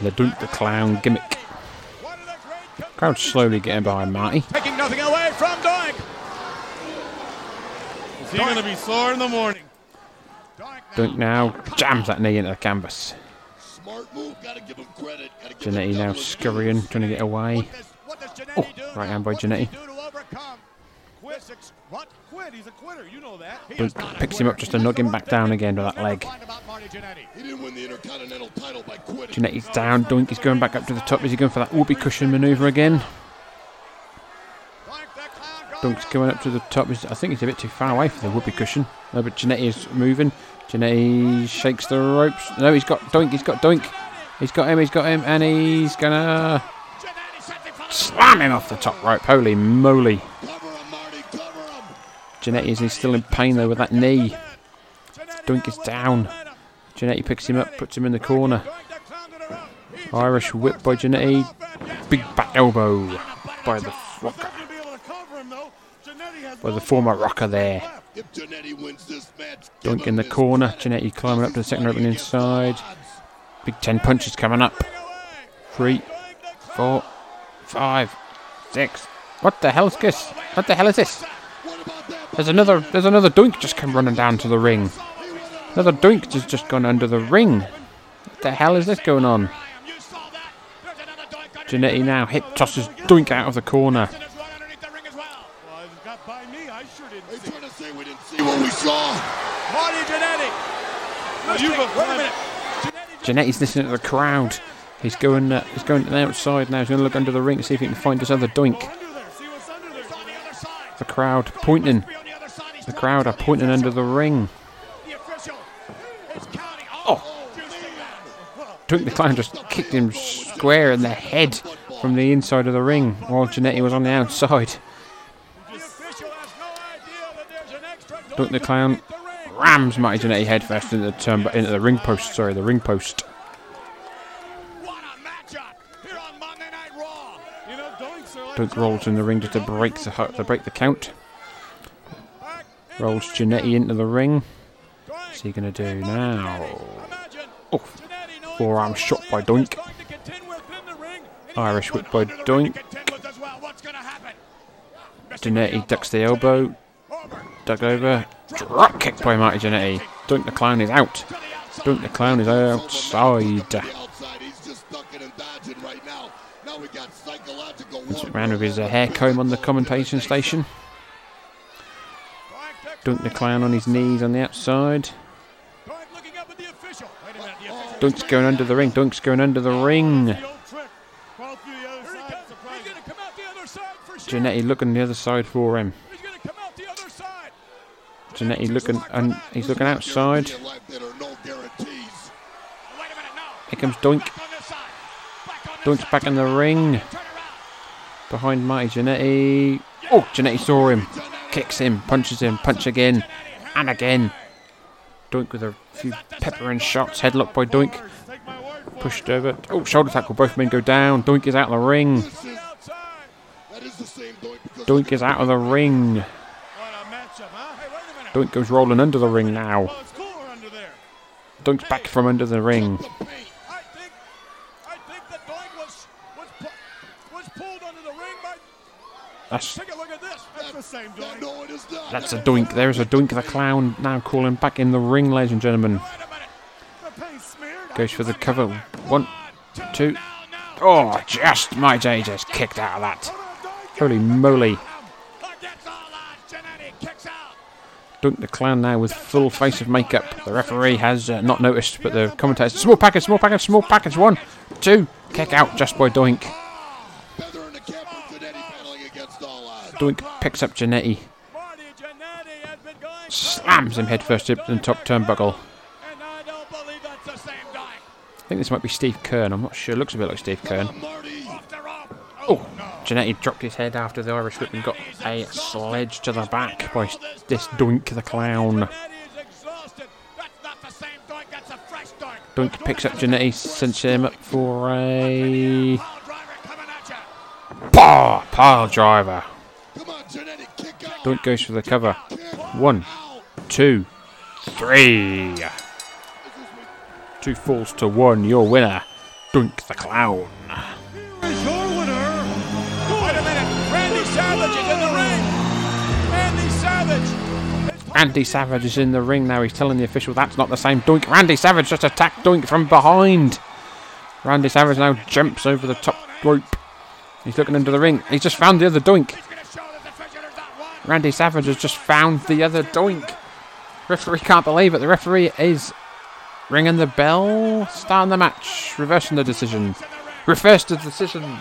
The Doink the Clown gimmick. Crowd slowly getting behind Marty. Taking nothing away from Doink. Is he going to be sore in the morning? Doink now jams that knee into the canvas. Smart move. Gotta give him credit. Gotta him Jannetty now scurrying, trying to get away. Oh, right hand by Jannetty. Quit. What? Quit. He's a quitter. You know. Doink picks him up just to knock him back down again with that leg. He didn't win the Intercontinental title by quitting. Jannetty's down. Doink is going back up to the top. Is he going for that whoopee cushion maneuver again? Doink's going up to the top. He's- I think he's a bit too far away for the whoopee cushion. No, but Jannetty is moving. Jannetty shakes the ropes. No, he's got Doink. He's got Doink. He's got him. He's got him, and he's gonna slam him off the top rope. Holy moly! Jannetty is still in pain though with that knee. Doink is down. Jannetty picks him up, puts him in the corner. Irish whip by Jannetty. Big back elbow by the rocker. By the former rocker there. Give in the corner. Jannetty climbing up to the second rope and inside. Big ten punches coming up. Three, four, five, six. What the hell is this? What the hell is this? There's another. There's another Doink just come running down to the ring. Another Doink just just gone under the ring. What the hell is this going on? Jannetty now hip tosses Doink out of the corner. Well, if it got by me, I sure didn't They see trying to say we didn't see what we saw. Marty Jannetty. No, you go Wait a minute. Jannetty's listening to the crowd. He's going. Uh, he's going to the outside now. He's going to look under the ring to see if he can find this other Doink. under there. See what's under there. The crowd pointing. The crowd are pointing under the ring. Oh. Doink the Clown just kicked him square in the head from the inside of the ring while Jannetty was on the outside. Doink the Clown rams Marty Jannetty headfirst into the turn, into the ring post. Sorry, the ring post. What a matchup here on Monday Night Raw. You know, Doink's are like Doink rolls in the ring just to break the to break the count. Rolls Jannetty into the ring. What's he gonna do now? Oh, forearm shot by Doink. Irish whip by Doink. Jannetty ducks the elbow. Duck over. Drop kick by Marty Jannetty. Doink the clown is out. Doink the clown is outside. McMahon with his uh, hair comb on the commentation station. Doink the clown on his knees on the outside. Doink's going under the ring. Doink's going under the ring. the old trick. Crawl through the other side. Surprise. Jannetty looking the other side for him. He's gonna come out the other side. Jannetty looking and he's looking outside. In life, there are no guarantees. Wait a minute, no. Here comes Doink. Back on this side. Back on this Doink's side. back in the ring behind Marty Jannetty. Oh, Jannetty saw him. Kicks him, punches him, punch again, and again. Doink with a few peppering shots. Headlock by Doink. Take my word for Pushed over. Oh, shoulder tackle. Both men go down. Doink is out of the ring. Doink is out of the ring. What a matchup, huh? Hey, wait a minute. Doink goes rolling under the ring now. Well, it's under there. Doink's back from under the ring. the paint. I think, I think that Doink was was was pulled under the ring by. That's Take a look at this. That's the same Doink. no, it is not. that's a Doink. There's a Doink of the clown now calling back in the ring, ladies and gentlemen. Wait a minute. The paint smeared. Goes for the cover. One, two. Now, now. Oh, just my J just kicked out of that. Holy moly. Doink the Clown now with full face of makeup. The referee has uh, not noticed, but the commentator. Small package, small package, small package. One, two. Kick out just by Doink. Doink picks up Jannetty, slams him headfirst into the top turnbuckle. I think this might be Steve Keirn. I'm not sure. Looks a bit like Steve Keirn. Oh, Jannetty dropped his head after the Irish whip and got a sledge to the back by this Doink the clown. Doink. Picks up Jannetty, sends him up for a you. pile, driver. Doink goes for the cover. One, two. Two falls to one. Your winner, Doink the clown. Randy Savage is in the ring now. He's telling the official that's not the same Doink. Randy Savage just attacked Doink from behind. Randy Savage now jumps over the top rope. He's looking into the ring. He's just found the other Doink. Randy Savage has just found the other Doink. Referee can't believe it. The referee is ringing the bell. Starting the match. Reversing the decision. Reverse the decision.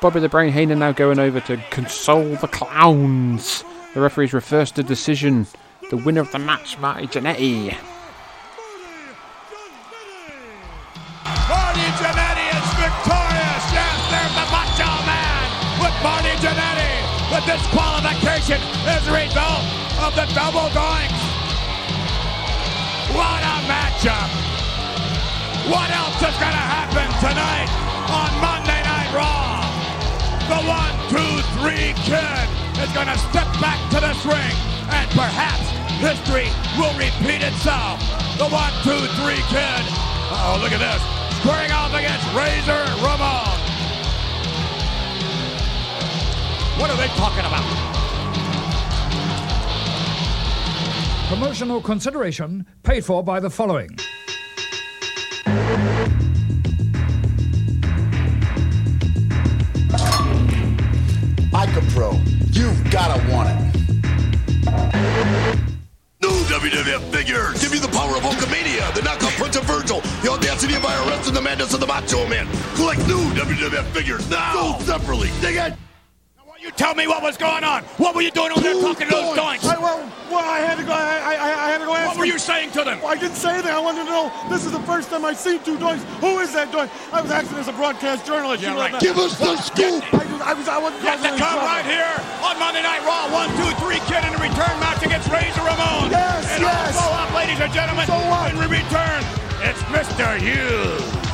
Bobby the Brain Heenan now going over to console the clowns. The referee's reversed the decision. The winner of the match, Marty Jannetty. Marty Jannetty is victorious. Yes, there's the Macho Man with Marty Jannetty. The disqualification is a result of the double doinks. What a matchup. What else is going to happen tonight on Monday Night Raw? The one, two, three kid is going to step back to this ring and perhaps history will repeat itself. The one, two, three kid. Oh, look at this. Squaring off against Razor Ramon. What are they talking about? Promotional consideration paid for by the following. New WWF figures now. Sold separately. Dig it? You tell me what was going on. What were you doing over there Two talking to those doinks. doinks? I, well, well, I had to go. I, I, I had to go ask. What were them. you saying to them? Well, I didn't say anything. I wanted to know. This is the first time I've seen two doinks. Who is that doink? I was acting as a broadcast journalist. Yeah, you know right. that. Give us the scoop. I, was- I was. I wasn't Yes, to causing come right here on Monday Night Raw. One, two, three, kid in a return match against Razor Ramon. Yes, and yes. also up, ladies and gentlemen, So what? when we return, it's Mr. Hughes.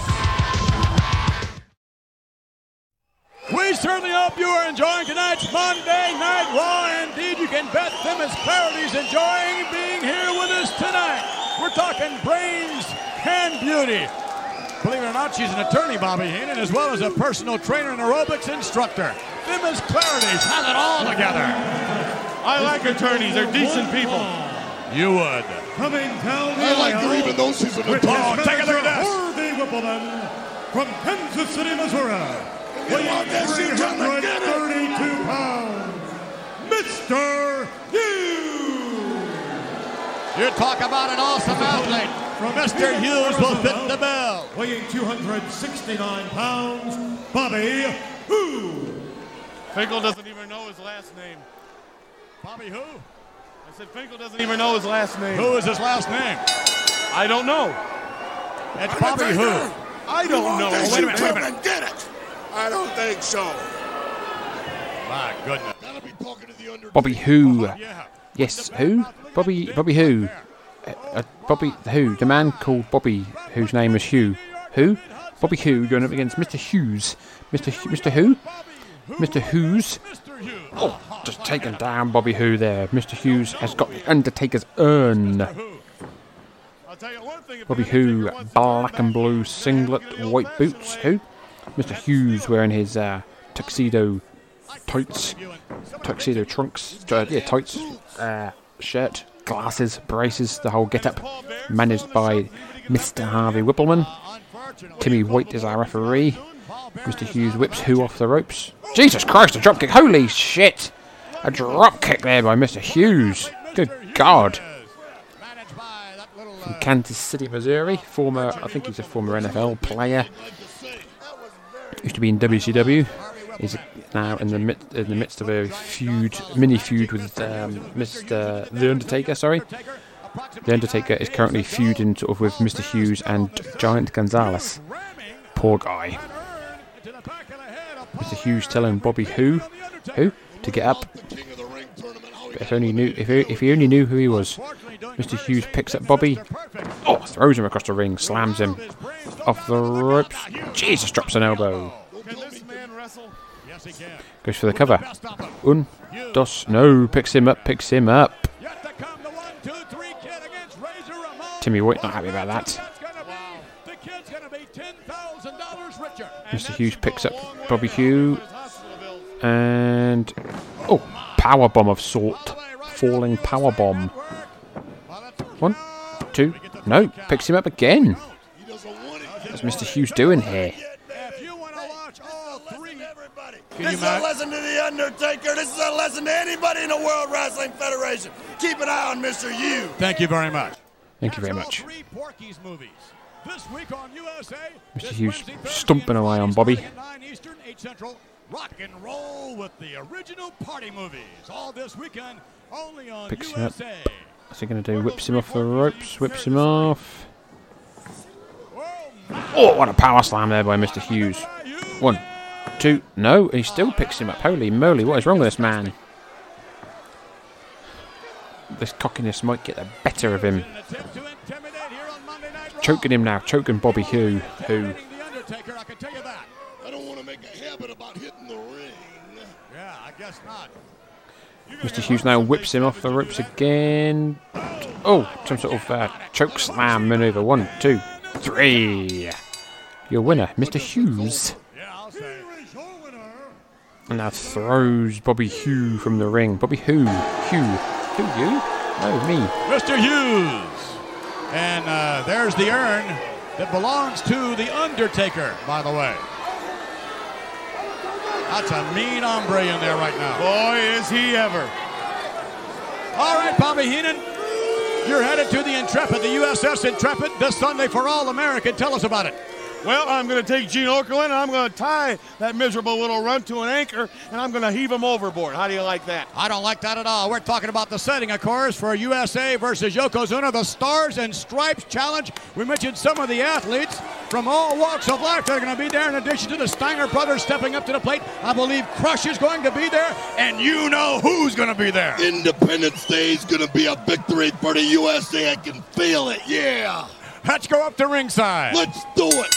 We certainly hope you are enjoying tonight's Monday Night Raw. Indeed, you can bet Themis Clarity's enjoying being here with us tonight. We're talking brains and beauty. Believe it or not, she's an attorney, Bobby Heenan, as well as a personal trainer and aerobics instructor. Themis Clarity's has it all together. I like attorneys. They're decent people. You would. Coming down the I like her aisle even though she's an with attorney. Oh, take a look at this. Harvey Whippleman from Kansas City, Missouri. Weighing on, Desi, gentlemen, get it. 332 pounds, Mr. Hughes. You talk about an awesome athlete. Mr. Hughes will fit the bill. Weighing 269 pounds, Bobby Who. Finkel doesn't even know his last name. Bobby who? I said Finkel doesn't even know his last name. Who is his last name? I don't know. It's Bobby who? I don't know. wait a minute, wait a minute. Get it? I don't think so. My goodness. Gotta be talking to the under. Bobby Who. Yeah. Yes, who? Bobby Bobby Who. Uh, uh, Bobby Who. The man called Bobby, whose name is Hugh. Who? Bobby Who going up against Mr. Hughes. Mr. Hu- Mr. Who? Mr. Hughes. Oh, just taken down Bobby Who there. Mr. Hughes has got the Undertaker's urn. I'll tell you one thing. if Bobby Who, black and blue singlet, white boots. Who? Mr. Hughes wearing his uh, tuxedo tights, tuxedo trunks, uh, yeah, tights, uh, shirt, glasses, braces, the whole get up. Managed by Mr. Harvey Whippleman. Timmy White is our referee. Mr. Hughes whips Who off the ropes. Jesus Christ, a drop kick. Holy shit! A drop kick there by Mr. Hughes. Good God. From Kansas City, Missouri. Former, I think he's a former NFL player. Used to be in WCW. He's now in the midst, in the midst of a feud, mini feud with um, Mr. The Undertaker. Sorry, The Undertaker is currently feuding sort of with Mr. Hughes and Giant Gonzalez. Poor guy. Mr. Hughes telling Bobby who, who to get up. He If only knew, if he, if he only knew who he was. Mr. Hughes picks up Bobby. Oh, throws him across the ring, slams him off the ropes. Jesus, drops an elbow. Goes for the cover. Un, dos, no, picks him up, picks him up. Timmy White not happy about that. Mr. Hughes picks up Bobby Hugh and oh, power bomb of sort, falling power bomb. One, two, no, picks him up again. He doesn't want it. What's Mr. Hughes doing here? If you wanna watch all three, Everybody. Can this is a lesson to the Undertaker. This is a lesson to anybody in the World Wrestling Federation. Keep an eye on Mr. U. Thank you very much. Thank you very much. Three Porky's movies. This week on USA. Mr. this Hughes Wednesday, Thursday, stomping away on Bobby. starting at 9 Eastern, Central. Rock and roll with the original party movies. All this weekend, only on Picks him up. What's he going to do? Whips him off the ropes, whips him off. Oh, what a power slam there by Mr. Hughes. One, two, no, he still picks him up. Holy moly, what is wrong with this man? This cockiness might get the better of him. Choking him now, choking Bobby Hugh, who. I don't want to make a habit about hitting the ring. Yeah, I guess not. Mr. Hughes now whips him off the ropes again. Oh, some sort of uh, choke slam maneuver. One, two, three. Your winner, Mr. Hughes. Yeah, I'll say. And now throws Bobby Hugh from the ring. Bobby Who? Hugh. Who, you? No, me. Mr. Hughes. And uh, there's the urn that belongs to The Undertaker, by the way. That's a mean hombre in there right now. Boy, is he ever. All right, Bobby Heenan, you're headed to the Intrepid, the USS Intrepid, this Sunday for All American. Tell us about it. Well, I'm going to take Gene Okerlund and I'm going to tie that miserable little runt to an anchor and I'm going to heave him overboard. How do you like that? I don't like that at all. We're talking about the setting, of course, for USA versus Yokozuna, the Stars and Stripes Challenge. We mentioned some of the athletes from all walks of life that are going to be there, in addition to the Steiner brothers stepping up to the plate. I believe Crush is going to be there, and you know who's going to be there. Independence Day is going to be a victory for the USA. I can feel it. Yeah. Let's go up to ringside. Let's do it.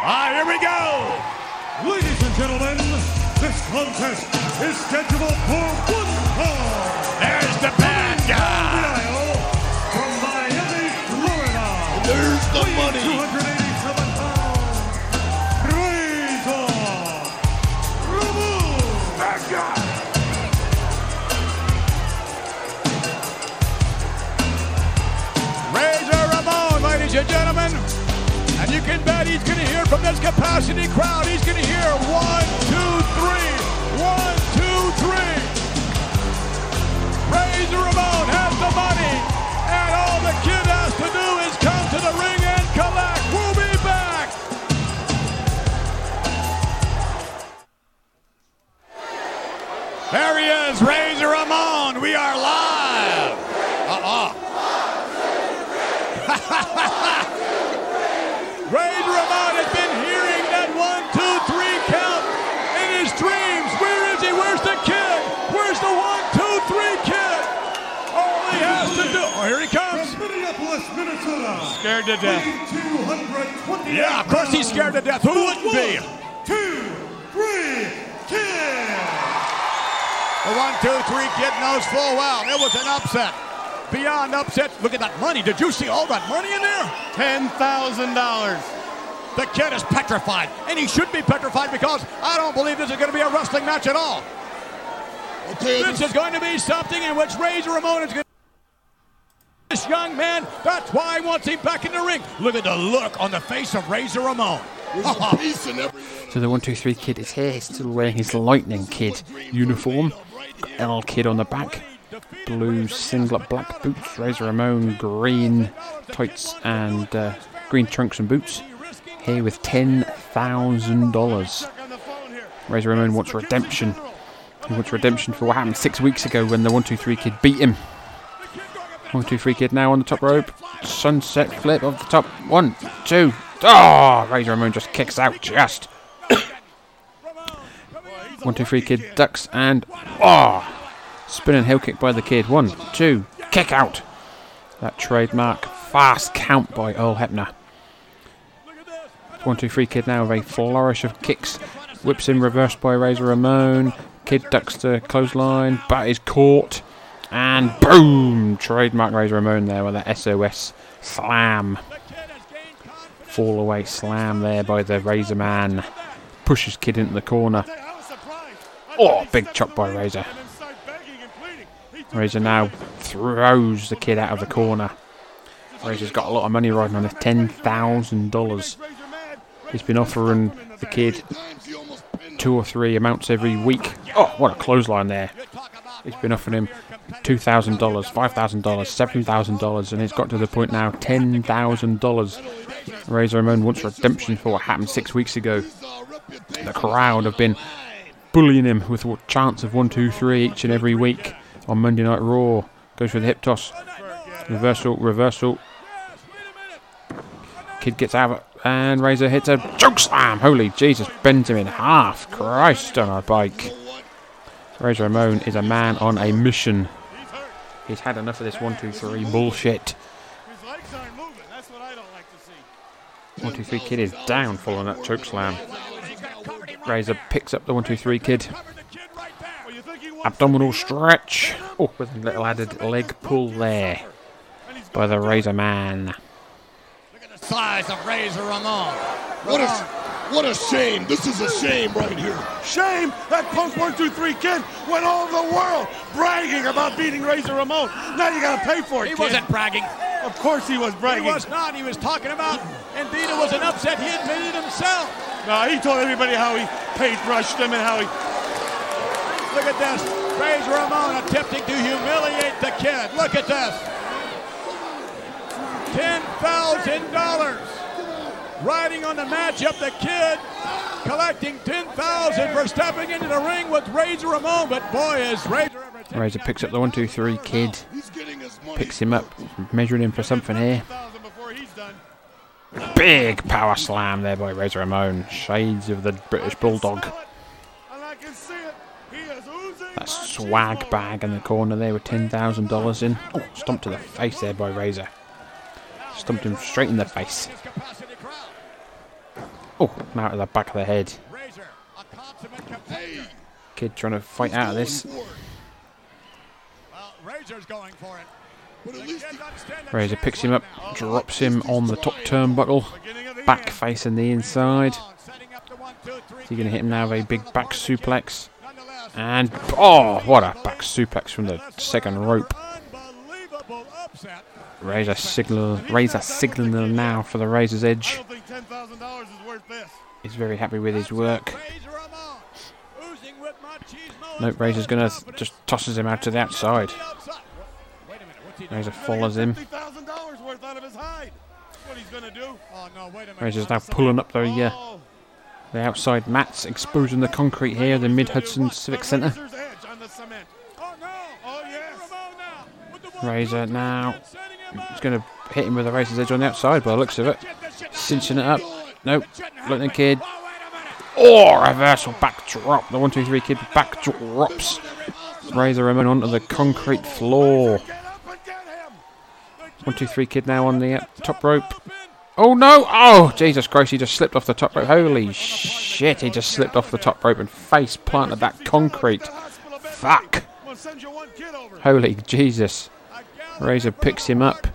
Ah, here we go. Ladies and gentlemen, this contest is scheduled for one fall. There's the bad guy. From Miami, Florida. There's the money. Gentlemen. And you can bet he's going to hear from this capacity crowd. He's going to hear one, two, three. One, two, three. Razor Ramon has the money. And all the kid has to do is come to the ring and collect. We'll be back. There he is, Razor Ramon. We are live. Uh-uh. Ray Ramon has been hearing that one, two, three count in his dreams. Where is he? Where's the kid? Where's the one, two, three kid? All he has to do. Oh, here he comes. Transmitting a Minneapolis, Scared to death. Yeah, of course he's scared to death. Who wouldn't be? Two, three, kid. The one, two, three kid knows full well it was an upset. Beyond upset. Look at that money. Did you see all that money in there? Ten thousand dollars. The kid is petrified, and he should be petrified because I don't believe this is going to be a wrestling match at all. I'll tell you This this. is going to be something in which Razor Ramon is going to. This young man, that's why I want him back in the ring. Look at the look on the face of Razor Ramon. A [LAUGHS] piece in every one. So the one two three kid is here, He's still wearing his Lightning Kid uniform. Got L Kid on the back, blue singlet, black boots. Razor Ramon green tights and uh, green trunks and boots. Here with ten thousand dollars. Razor Ramon wants redemption. He wants redemption for what happened six weeks ago when the one two three kid beat him. One two three kid now on the top rope. Sunset flip of the top. One, two. Oh, Razor Ramon just kicks out just. [COUGHS] One, two, three, kid ducks and ah, oh, spinning heel kick by the kid. One, two, kick out. That trademark fast count by Earl Hebner. One, two, three, kid now with a flourish of kicks. Whips in reverse by Razor Ramon. Kid ducks to clothesline, but is caught. And boom! Trademark Razor Ramon there with a SOS slam. Fall away slam there by the Razor Man. Pushes Kid into the corner. Oh, big chop by Razor. Razor now throws the kid out of the corner. Razor's got a lot of money riding on this $10,000. He's been offering the kid two or three amounts every week. Oh, what a clothesline there. He's been offering him $2,000, $5,000, $7,000, and it's got to the point now $10,000. Razor Ramon wants redemption for what happened six weeks ago. The crowd have been bullying him with a chance of one, two, three each and every week on Monday Night Raw. Goes for the hip toss. Reversal, reversal. Kid gets out and Razor hits a choke slam. Holy Jesus, bends him in half. Christ on a bike. Razor Ramon is a man on a mission. He's had enough of this one, two, three bullshit. His legs aren't moving. That's what I don't like to see. One, two, three kid is down following that choke slam. Razor picks up the one, two, three kid. Well, you think he wants Abdominal stretch. Oh, with a little added leg pull there by the Razor Man. Look at the size of Razor Ramon. What a, what a shame. This is a shame right here. Shame that Punk 123 kid went all over the world bragging about beating Razor Ramon. Now you gotta pay for it. He kid. wasn't bragging. Of course he was bragging. He was not. He was talking about, indeed, it was an upset. He admitted himself. No, he told everybody how he paid brushed him and how he. Look at this. Razor Ramon attempting to humiliate the kid. Look at this. $10,000. Riding on the matchup, the kid collecting 10000 for stepping into the ring with Razor Ramon. But boy, is Razor ever Razor picks up the one, two, three kid. He's getting his money. Picks him up, measuring him for something here. Thousand before he's done. Big power slam there by Razor Ramon. Shades of the British Bulldog. And I can see it. He is oozing That swag bag in the corner there with $10,000 in. Oh, stomped to the face there by Razor. Stumped him straight in the face. Capacity crowd. Oh, now to the back of the head. Razor, a consummate competitor. Kid trying to fight out of this. Well, Razor's going for it. But at least he- Razor picks him up, drops him on the top turnbuckle. Back facing the inside. Is he going to hit him now with a big back suplex? And, oh, what a back suplex from the second rope. Razor signal, Razor signaling now for the Razor's Edge. He's very happy with his work. Nope, Razor's to just tosses him out to the outside. Razor follows him. Gonna. Razor's now pulling up the, uh, the outside mats, exposing the concrete here, the Mid Hudson Civic Centre. Razor now. He's going to hit him with a Razor's Edge on the outside by the looks of it. Cinching it up. Nope. Lightning Kid. Oh reversal back drop. The 1 2 3 Kid back drops Razor Ramon onto the concrete floor. Get up and get him. One, two, three kid now on the uh, top rope. Oh no! Oh, Jesus Christ, he just slipped off the top rope. Holy shit, he just slipped off the top rope and face planted that concrete. Fuck. Holy Jesus. Razor picks him up,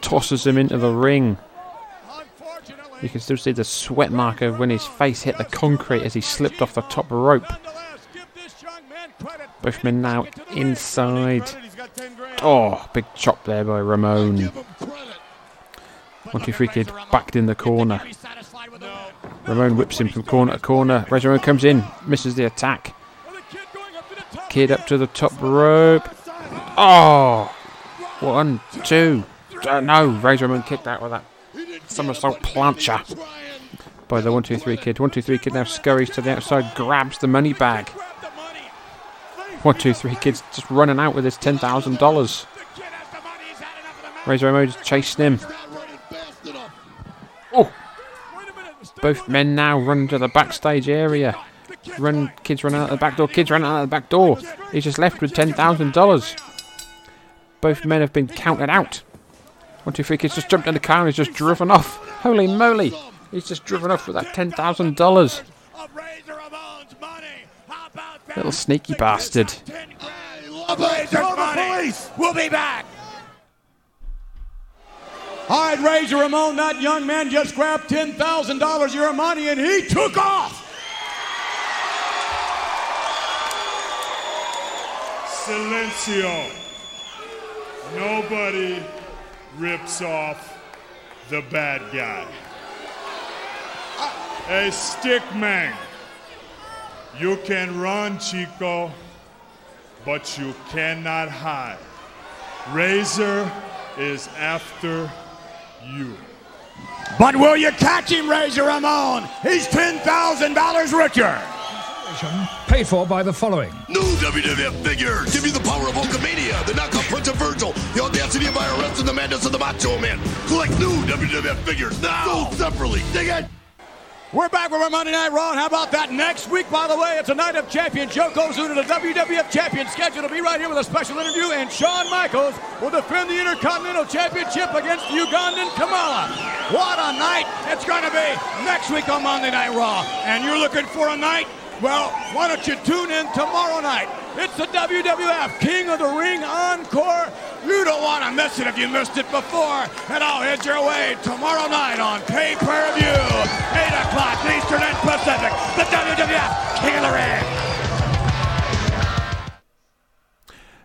tosses him into the ring. You can still see the sweat marker when his face hit the concrete as he slipped off the top rope. Both men now inside. Oh, big chop there by Ramon. One, two, three kid backed in the corner. Ramon whips him from corner to corner. Razor Ramon comes in, misses the attack. Kid up to the top rope. Oh! One, two. Uh, no, Razor Ramon kicked out with that somersault plancha by the one, two, three kid. One, two, three kid now scurries to the outside, grabs the money bag. One, two, three kids just running out with his ten thousand dollars. Razor Ramon just chasing him. Oh! Both men now run to the backstage area. Run, kids run out of the back door. Kids run out of the back door. He's just left with ten thousand dollars. Both men have been counted out. One, two, three kids just jumped in the car and he's just driven off. Holy moly! He's just driven off with that ten thousand dollars. Little sneaky bastard. We'll be back. All right, Razor Ramon, that young man just grabbed $10,000 of your money and he took off. Silencio. Nobody rips off the bad guy. A stick man. You can run, Chico, but you cannot hide. Razor is after you. But will you catch him, Razor Ramon? He's $10,000 richer. Paid for by the following. New WWF figures give you the power of Hulkamania, the knockout Prince of Virgil, the audacity of IRS, and the madness of the Macho Man. Collect new WWF figures now. Sold separately. Dig it? We're back with our Monday Night Raw. And how about that? Next week, by the way, it's a night of champion. Yokozuna, the WWF champion, scheduled to be right here with a special interview. And Shawn Michaels will defend the Intercontinental Championship against the Ugandan Kamala. What a night it's going to be next week on Monday Night Raw. And you're looking for a night? Well, why don't you tune in tomorrow night? It's the WWF King of the Ring Encore. You don't want to miss it if you missed it before. And I'll head your way tomorrow night on pay per view, 8 o'clock Eastern and Pacific. The WWF King of the Ring.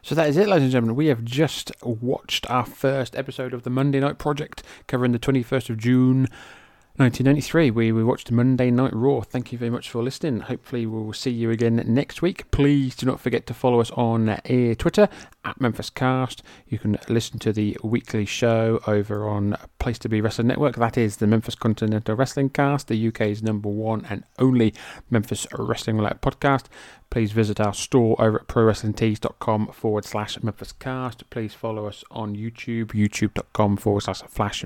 So that is it, ladies and gentlemen. We have just watched our first episode of the Monday Night Project, covering the 21st of June, 1993. We, we watched Monday Night Raw. Thank you very much for listening. Hopefully, we will see you again next week. Please do not forget to follow us on uh, Twitter at Memphis Cast. You can listen to the weekly show over on Place to Be Wrestling Network. That is the Memphis Continental Wrestling Cast, the UK's number one and only Memphis Wrestling podcast. Please visit our store over at prowrestlingtees.com forward slash Memphis Cast. Please follow us on YouTube, youtube.com forward slash Flash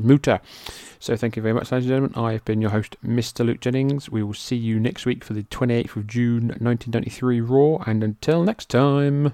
So thank you very much, ladies and gentlemen. I have been your host, Mr. Luke Jennings. We will see you next week for the 28th of June 1993 Raw. And until next time.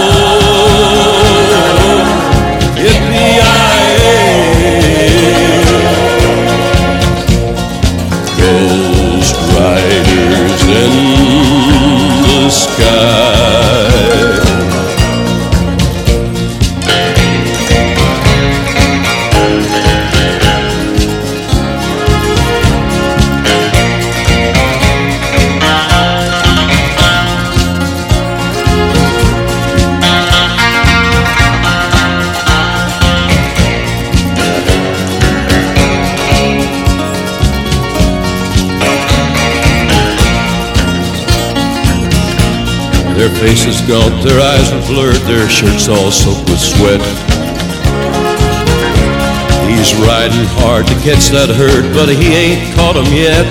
Sky. Faces gaunt, their eyes were blurred, their shirts all soaked with sweat. He's riding hard to catch that herd, but he ain't caught 'em yet.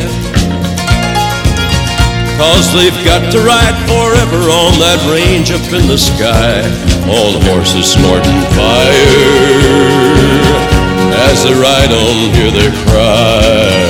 Cause they've got to ride forever on that range up in the sky. All the horses snorting fire. As they ride on, hear their cry.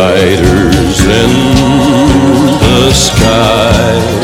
riders in the sky.